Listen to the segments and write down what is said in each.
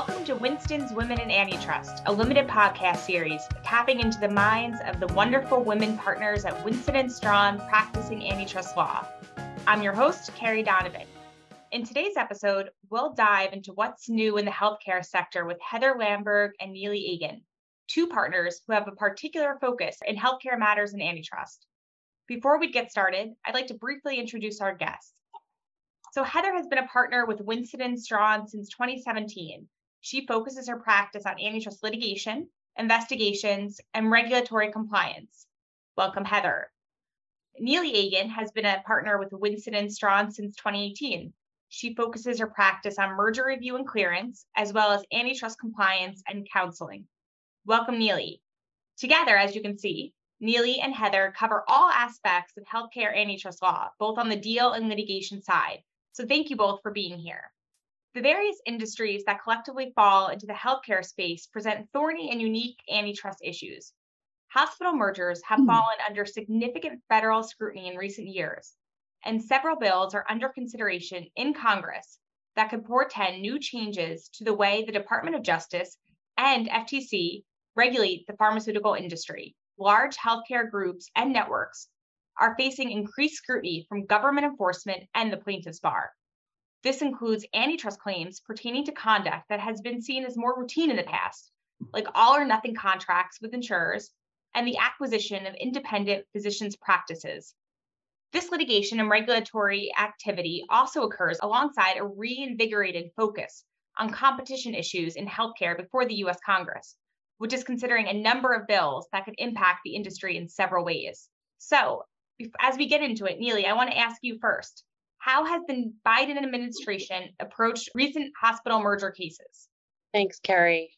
Welcome to Winston's Women in Antitrust, a limited podcast series tapping into the minds of the wonderful women partners at Winston and Strawn practicing antitrust law. I'm your host, Carrie Donovan. In today's episode, we'll dive into what's new in the healthcare sector with Heather Lamberg and Neely Egan, two partners who have a particular focus in healthcare matters and antitrust. Before we get started, I'd like to briefly introduce our guests. So Heather has been a partner with Winston and Strawn since 2017. She focuses her practice on antitrust litigation, investigations, and regulatory compliance. Welcome, Heather. Neely Egan has been a partner with Winston and Strawn since 2018. She focuses her practice on merger review and clearance, as well as antitrust compliance and counseling. Welcome, Neely. Together, as you can see, Neely and Heather cover all aspects of healthcare antitrust law, both on the deal and litigation side, so thank you both for being here. The various industries that collectively fall into the healthcare space present thorny and unique antitrust issues. Hospital mergers have mm. fallen under significant federal scrutiny in recent years, and several bills are under consideration in Congress that could portend new changes to the way the Department of Justice and FTC regulate the pharmaceutical industry. Large healthcare groups and networks are facing increased scrutiny from government enforcement and the plaintiff's bar. This includes antitrust claims pertaining to conduct that has been seen as more routine in the past, like all or nothing contracts with insurers and the acquisition of independent physicians' practices. This litigation and regulatory activity also occurs alongside a reinvigorated focus on competition issues in healthcare before the US Congress, which is considering a number of bills that could impact the industry in several ways. So, as we get into it, Neely, I want to ask you first how has the Biden administration approached recent hospital merger cases? Thanks, Carrie.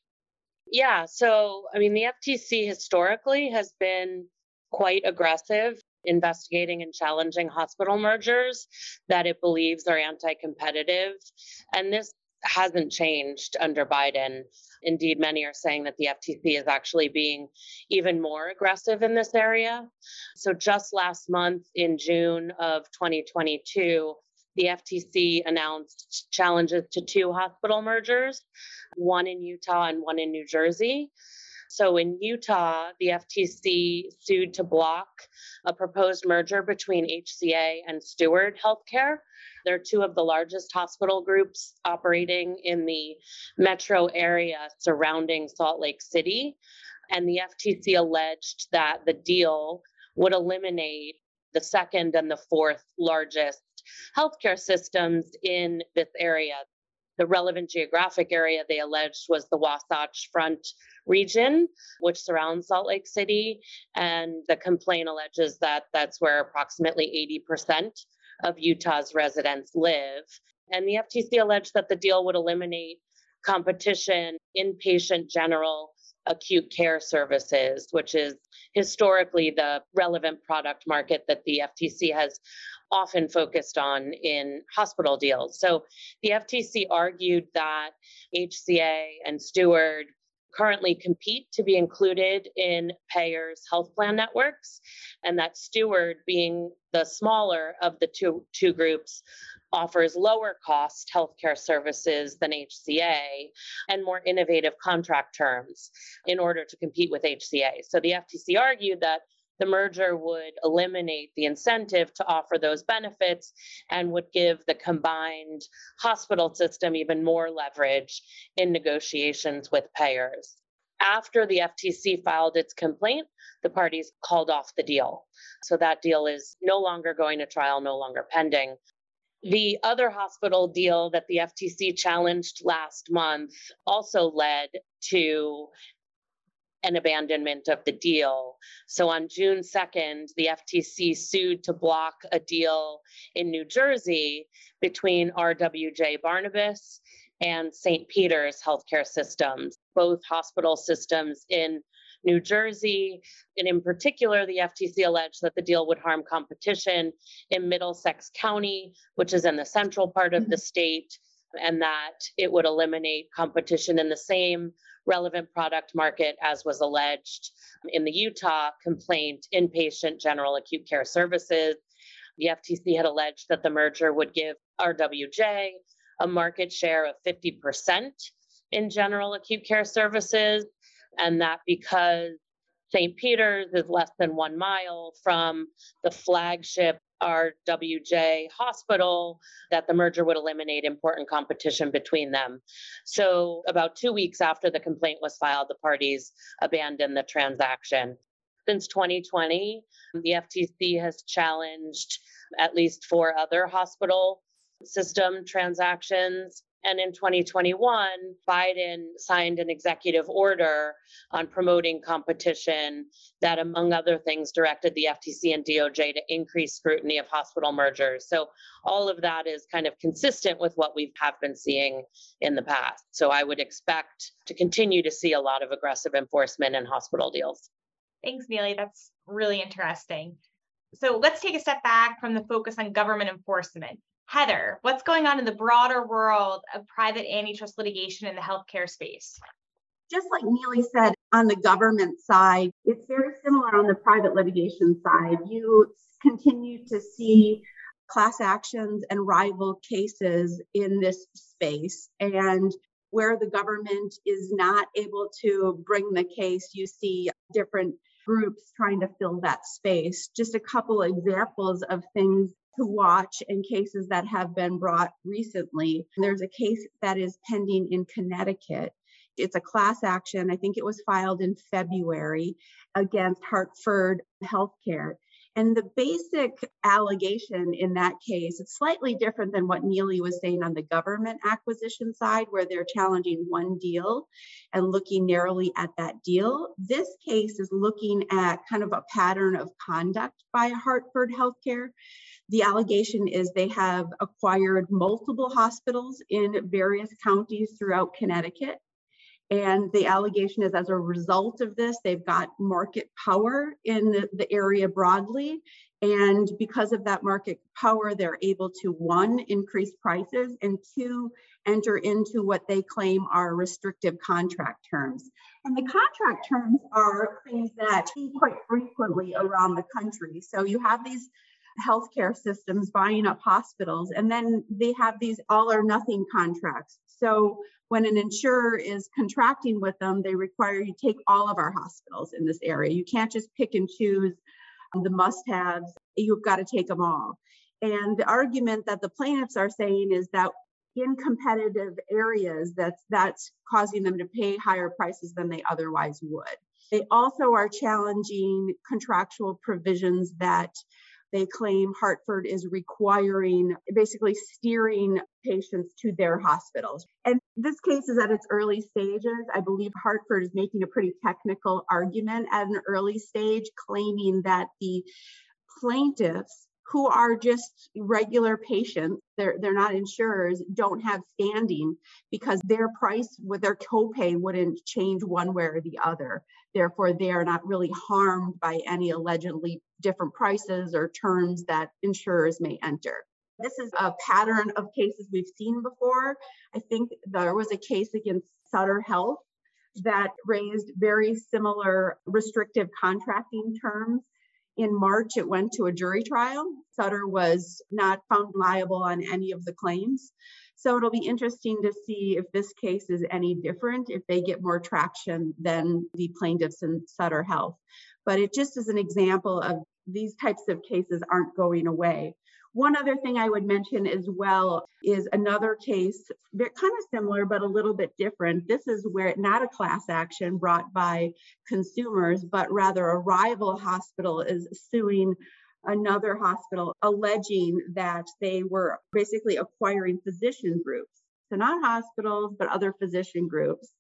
Yeah, so I mean, the FTC historically has been quite aggressive investigating and challenging hospital mergers that it believes are anti competitive. And this hasn't changed under Biden. Indeed, many are saying that the FTC is actually being even more aggressive in this area. So, just last month in June of 2022, the FTC announced challenges to two hospital mergers, one in Utah and one in New Jersey. So in Utah, the FTC sued to block a proposed merger between HCA and Steward Healthcare. They're two of the largest hospital groups operating in the metro area surrounding Salt Lake City. And the FTC alleged that the deal would eliminate the second and the fourth largest healthcare systems in this area. The relevant geographic area they alleged was the Wasatch Front region, which surrounds Salt Lake City. And the complaint alleges that that's where approximately 80% of Utah's residents live. And the FTC alleged that the deal would eliminate competition, inpatient general acute care services, which is historically the relevant product market that the FTC has often focused on in hospital deals. So the FTC argued that HCA and Steward currently compete to be included in payers' health plan networks, and that Steward, being the smaller of the two, two groups, offers lower cost healthcare services than HCA and more innovative contract terms in order to compete with HCA. So the FTC argued that the merger would eliminate the incentive to offer those benefits and would give the combined hospital system even more leverage in negotiations with payers. After the FTC filed its complaint, the parties called off the deal. So that deal is no longer going to trial, no longer pending. The other hospital deal that the FTC challenged last month also led to an abandonment of the deal. So on June 2nd, the FTC sued to block a deal in New Jersey between RWJ Barnabas and St. Peter's healthcare systems, both hospital systems in New Jersey. And in particular, the FTC alleged that the deal would harm competition in Middlesex County, which is in the central part of the mm-hmm. state, and that it would eliminate competition in the same relevant product market as was alleged in the Utah complaint, inpatient general acute care services. The FTC had alleged that the merger would give RWJ a market share of 50% in general acute care services, and that because St. Peter's is less than one mile from the flagship RWJ hospital, that the merger would eliminate important competition between them. So, about two weeks after the complaint was filed, the parties abandoned the transaction. Since 2020, the FTC has challenged at least four other hospital system transactions and in 2021, Biden signed an executive order on promoting competition that, among other things, directed the FTC and DOJ to increase scrutiny of hospital mergers. So, all of that is kind of consistent with what we have been seeing in the past. So, I would expect to continue to see a lot of aggressive enforcement in hospital deals. Thanks, Neely. That's really interesting. So, let's take a step back from the focus on government enforcement. Heather, what's going on in the broader world of private antitrust litigation in the healthcare space? Just like Neely said, on the government side, it's very similar on the private litigation side. You continue to see class actions and rival cases in this space. And where the government is not able to bring the case, you see different groups trying to fill that space. Just a couple examples of things to watch in cases that have been brought recently. There's a case that is pending in Connecticut. It's a class action. I think it was filed in February against Hartford Healthcare. And the basic allegation in that case, it's slightly different than what Neely was saying on the government acquisition side, where they're challenging one deal and looking narrowly at that deal. This case is looking at kind of a pattern of conduct by Hartford Healthcare the allegation is they have acquired multiple hospitals in various counties throughout Connecticut. And the allegation is as a result of this, they've got market power in the, the area broadly. And because of that market power, they're able to one, increase prices, and two, enter into what they claim are restrictive contract terms. And the contract terms are things that see quite frequently around the country. So you have these healthcare systems buying up hospitals, and then they have these all or nothing contracts. So when an insurer is contracting with them, they require you take all of our hospitals in this area. You can't just pick and choose the must haves, you've got to take them all. And the argument that the plaintiffs are saying is that in competitive areas, that's that's causing them to pay higher prices than they otherwise would. They also are challenging contractual provisions that they claim Hartford is requiring, basically steering patients to their hospitals. And this case is at its early stages. I believe Hartford is making a pretty technical argument at an early stage, claiming that the plaintiffs who are just regular patients, they're, they're not insurers, don't have standing because their price with their copay wouldn't change one way or the other. Therefore, they are not really harmed by any allegedly different prices or terms that insurers may enter. This is a pattern of cases we've seen before. I think there was a case against Sutter Health that raised very similar restrictive contracting terms in March, it went to a jury trial. Sutter was not found liable on any of the claims. So it'll be interesting to see if this case is any different, if they get more traction than the plaintiffs in Sutter Health. But it just is an example of these types of cases aren't going away. One other thing I would mention as well is another case, kind of similar, but a little bit different. This is where not a class action brought by consumers, but rather a rival hospital is suing another hospital, alleging that they were basically acquiring physician groups. So, not hospitals, but other physician groups.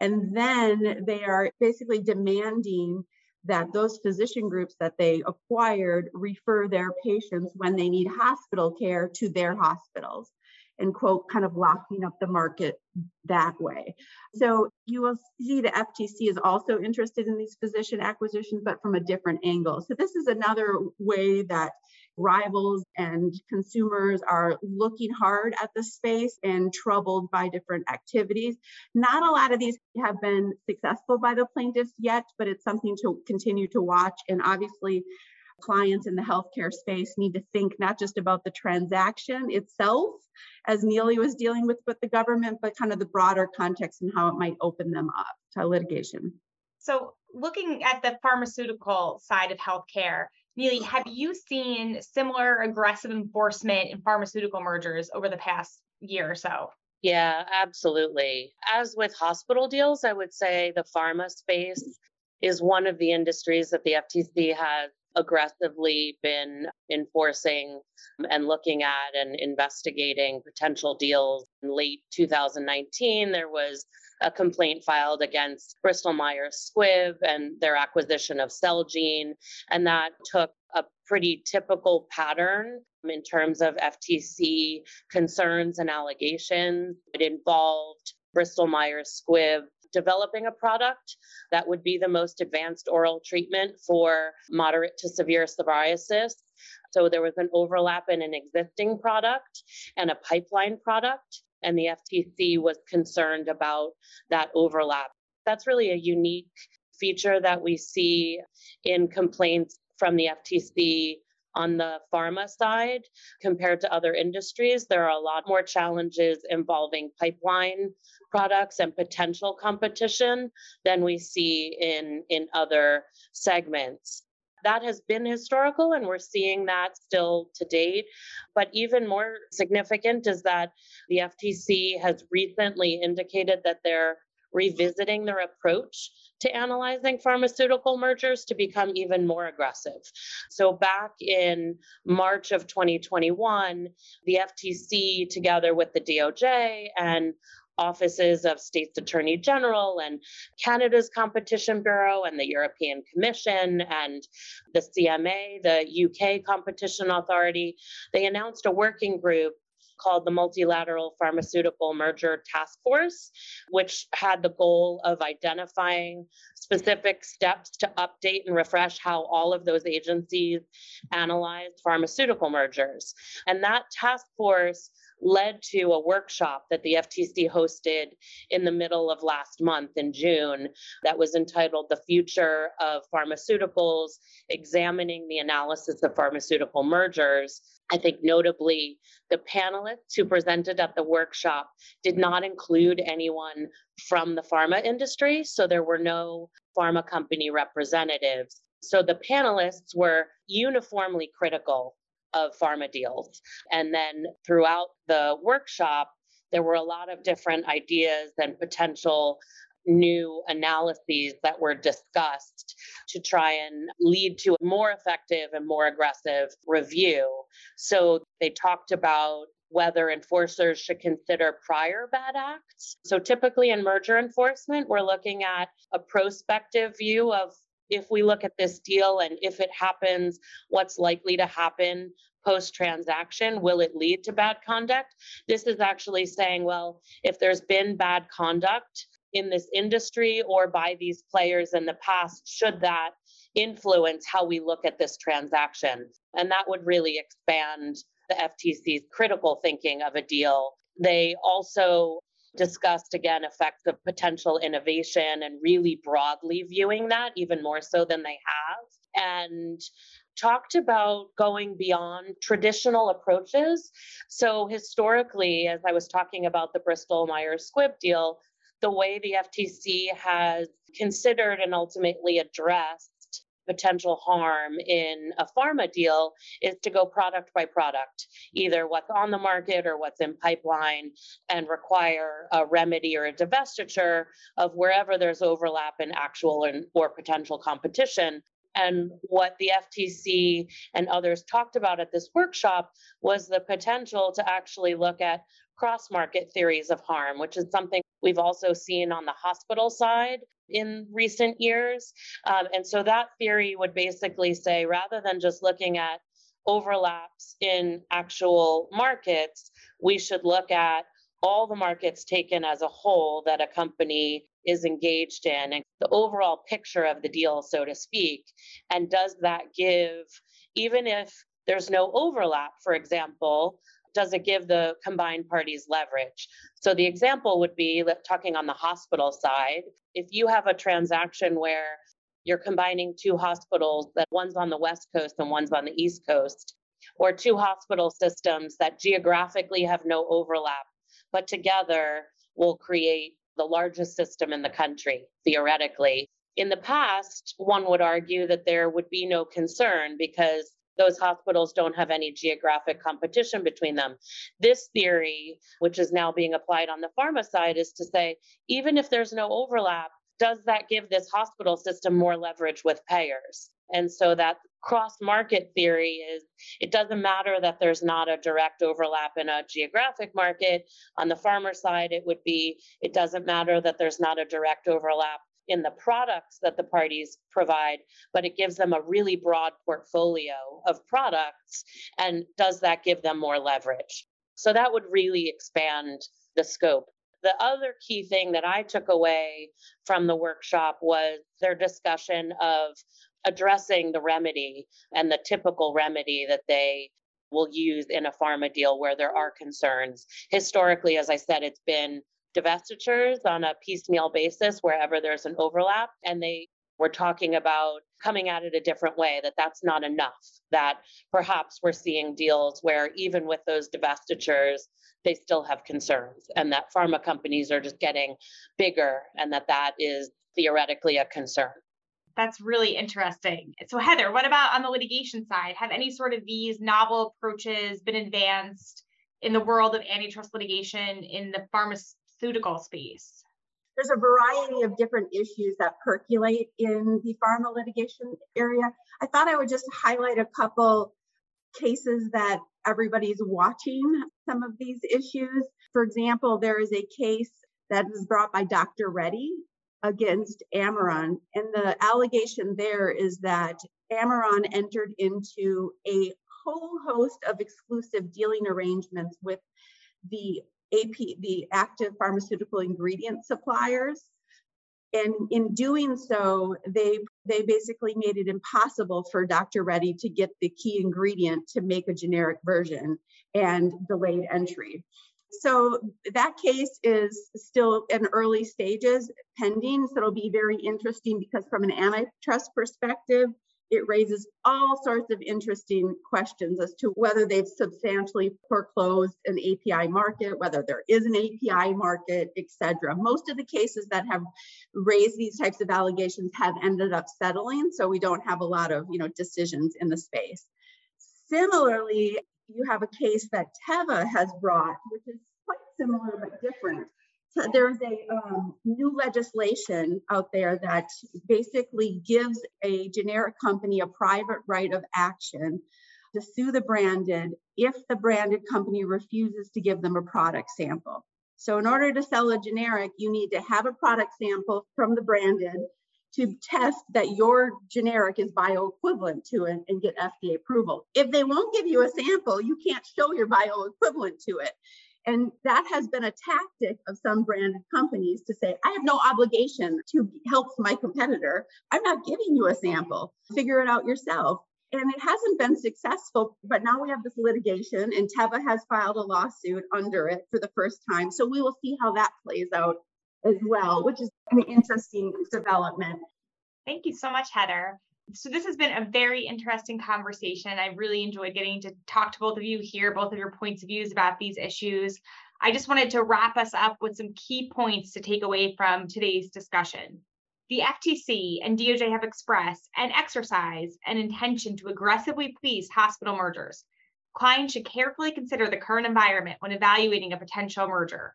And then they are basically demanding that those physician groups that they acquired refer their patients when they need hospital care to their hospitals and quote kind of locking up the market that way. So you will see the ftc is also interested in these physician acquisitions but from a different angle. So this is another way that rivals and consumers are looking hard at the space and troubled by different activities. Not a lot of these have been successful by the plaintiffs yet, but it's something to continue to watch. And obviously, clients in the healthcare space need to think not just about the transaction itself, as Neely was dealing with with the government, but kind of the broader context and how it might open them up to litigation. So, looking at the pharmaceutical side of healthcare, Neely, have you seen similar aggressive enforcement in pharmaceutical mergers over the past year or so? Yeah, absolutely. As with hospital deals, I would say the pharma space is one of the industries that the FTC has aggressively been enforcing and looking at and investigating potential deals. In late 2019, there was a complaint filed against Bristol Myers Squibb and their acquisition of Celgene. And that took a pretty typical pattern in terms of FTC concerns and allegations. It involved Bristol Myers Squibb developing a product that would be the most advanced oral treatment for moderate to severe psoriasis. So there was an overlap in an existing product and a pipeline product, and the FTC was concerned about that overlap. That's really a unique feature that we see in complaints from the FTC on the pharma side compared to other industries. There are a lot more challenges involving pipeline products and potential competition than we see in, in other segments. That has been historical, and we're seeing that still to date. But even more significant is that the FTC has recently indicated that they're revisiting their approach to analyzing pharmaceutical mergers to become even more aggressive. So, back in March of 2021, the FTC, together with the DOJ and offices of states attorney general and Canada's competition bureau and the European Commission and the CMA, the UK competition authority, they announced a working group called the Multilateral Pharmaceutical Merger Task Force, which had the goal of identifying specific steps to update and refresh how all of those agencies analyzed pharmaceutical mergers. And that task force led to a workshop that the FTC hosted in the middle of last month in June that was entitled The Future of Pharmaceuticals Examining the Analysis of Pharmaceutical Mergers. I think notably, the panelists who presented at the workshop did not include anyone from the pharma industry, so there were no pharma company representatives. So the panelists were uniformly critical of pharma deals. And then throughout the workshop, there were a lot of different ideas and potential new analyses that were discussed to try and lead to a more effective and more aggressive review. So they talked about whether enforcers should consider prior bad acts. So typically in merger enforcement, we're looking at a prospective view of if we look at this deal and if it happens, what's likely to happen post transaction? Will it lead to bad conduct? This is actually saying, well, if there's been bad conduct in this industry or by these players in the past, should that influence how we look at this transaction? And that would really expand the FTC's critical thinking of a deal. They also discussed again effects of potential innovation and really broadly viewing that even more so than they have. And talked about going beyond traditional approaches. So historically as i was talking about the bristol myers squibb deal the way the ftc has considered and ultimately addressed potential harm in a pharma deal is to go product by product, either what's on the market or what's in pipeline, and require a remedy or a divestiture of wherever there's overlap in actual and, or potential competition. And what the FTC and others talked about at this workshop was the potential to actually look at cross market theories of harm, which is something we've also seen on the hospital side in recent years. Um, and so that theory would basically say rather than just looking at overlaps in actual markets, we should look at all the markets taken as a whole that a company is engaged in and the overall picture of the deal, so to speak. And does that give, even if there's no overlap, for example, does it give the combined parties leverage? So the example would be talking on the hospital side. If you have a transaction where you're combining two hospitals that one's on the West Coast and one's on the East Coast, or two hospital systems that geographically have no overlap, but together will create the largest system in the country, theoretically. In the past, one would argue that there would be no concern because those hospitals don't have any geographic competition between them. This theory, which is now being applied on the pharma side, is to say even if there's no overlap, does that give this hospital system more leverage with payers? And so that cross market theory is it doesn't matter that there's not a direct overlap in a geographic market. On the pharma side, it would be it doesn't matter that there's not a direct overlap in the products that the parties provide, but it gives them a really broad portfolio of products. And does that give them more leverage? So that would really expand the scope. The other key thing that I took away from the workshop was their discussion of addressing the remedy and the typical remedy that they will use in a pharma deal where there are concerns. Historically, as I said, it's been divestitures on a piecemeal basis wherever there's an overlap. And they were talking about coming at it a different way, that that's not enough, that perhaps we're seeing deals where even with those divestitures, they still have concerns and that pharma companies are just getting bigger and that that is theoretically a concern. That's really interesting. So, Heather, what about on the litigation side? Have any sort of these novel approaches been advanced in the world of antitrust litigation in the pharmaceutical space? There's a variety of different issues that percolate in the pharma litigation area. I thought I would just highlight a couple cases that everybody's watching some of these issues. For example, there is a case that was brought by Dr. Reddy against Amarin. And the allegation there is that Amarin entered into a whole host of exclusive dealing arrangements with the AP, the active pharmaceutical ingredient suppliers. And in doing so, they they basically made it impossible for Dr. Reddy to get the key ingredient to make a generic version and delayed entry. So that case is still in early stages pending. So it'll be very interesting because from an antitrust perspective, it raises all sorts of interesting questions as to whether they've substantially foreclosed an API market, whether there is an API market, et cetera. Most of the cases that have raised these types of allegations have ended up settling, so we don't have a lot of you know decisions in the space. Similarly, you have a case that Teva has brought, which is quite similar but different. There's a um, new legislation out there that basically gives a generic company a private right of action to sue the branded if the branded company refuses to give them a product sample. So, in order to sell a generic, you need to have a product sample from the branded to test that your generic is bioequivalent to it and get FDA approval. If they won't give you a sample, you can't show you're bioequivalent to it. And that has been a tactic of some branded companies to say, I have no obligation to help my competitor. I'm not giving you a sample. Figure it out yourself. And it hasn't been successful, but now we have this litigation, and Teva has filed a lawsuit under it for the first time. So we will see how that plays out as well, which is an interesting development. Thank you so much, Heather. So this has been a very interesting conversation. I really enjoyed getting to talk to both of you, hear both of your points of views about these issues. I just wanted to wrap us up with some key points to take away from today's discussion. The FTC and DOJ have expressed and exercised an intention to aggressively police hospital mergers. Clients should carefully consider the current environment when evaluating a potential merger.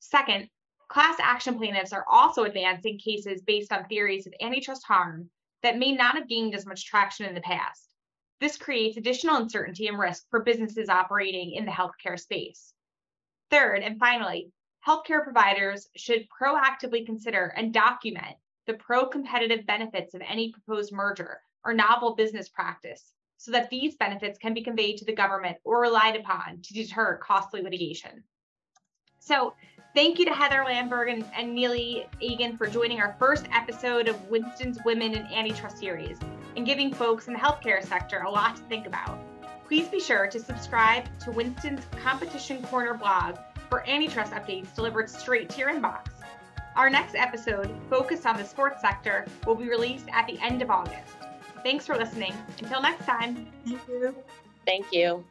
Second, Class action plaintiffs are also advancing cases based on theories of antitrust harm that may not have gained as much traction in the past. This creates additional uncertainty and risk for businesses operating in the healthcare space. Third, and finally, healthcare providers should proactively consider and document the pro competitive benefits of any proposed merger or novel business practice so that these benefits can be conveyed to the government or relied upon to deter costly litigation. So, Thank you to Heather Lamberg and, and Neely Egan for joining our first episode of Winston's Women in Antitrust series and giving folks in the healthcare sector a lot to think about. Please be sure to subscribe to Winston's Competition Corner blog for antitrust updates delivered straight to your inbox. Our next episode, focused on the sports sector, will be released at the end of August. Thanks for listening. Until next time. Thank you. Thank you.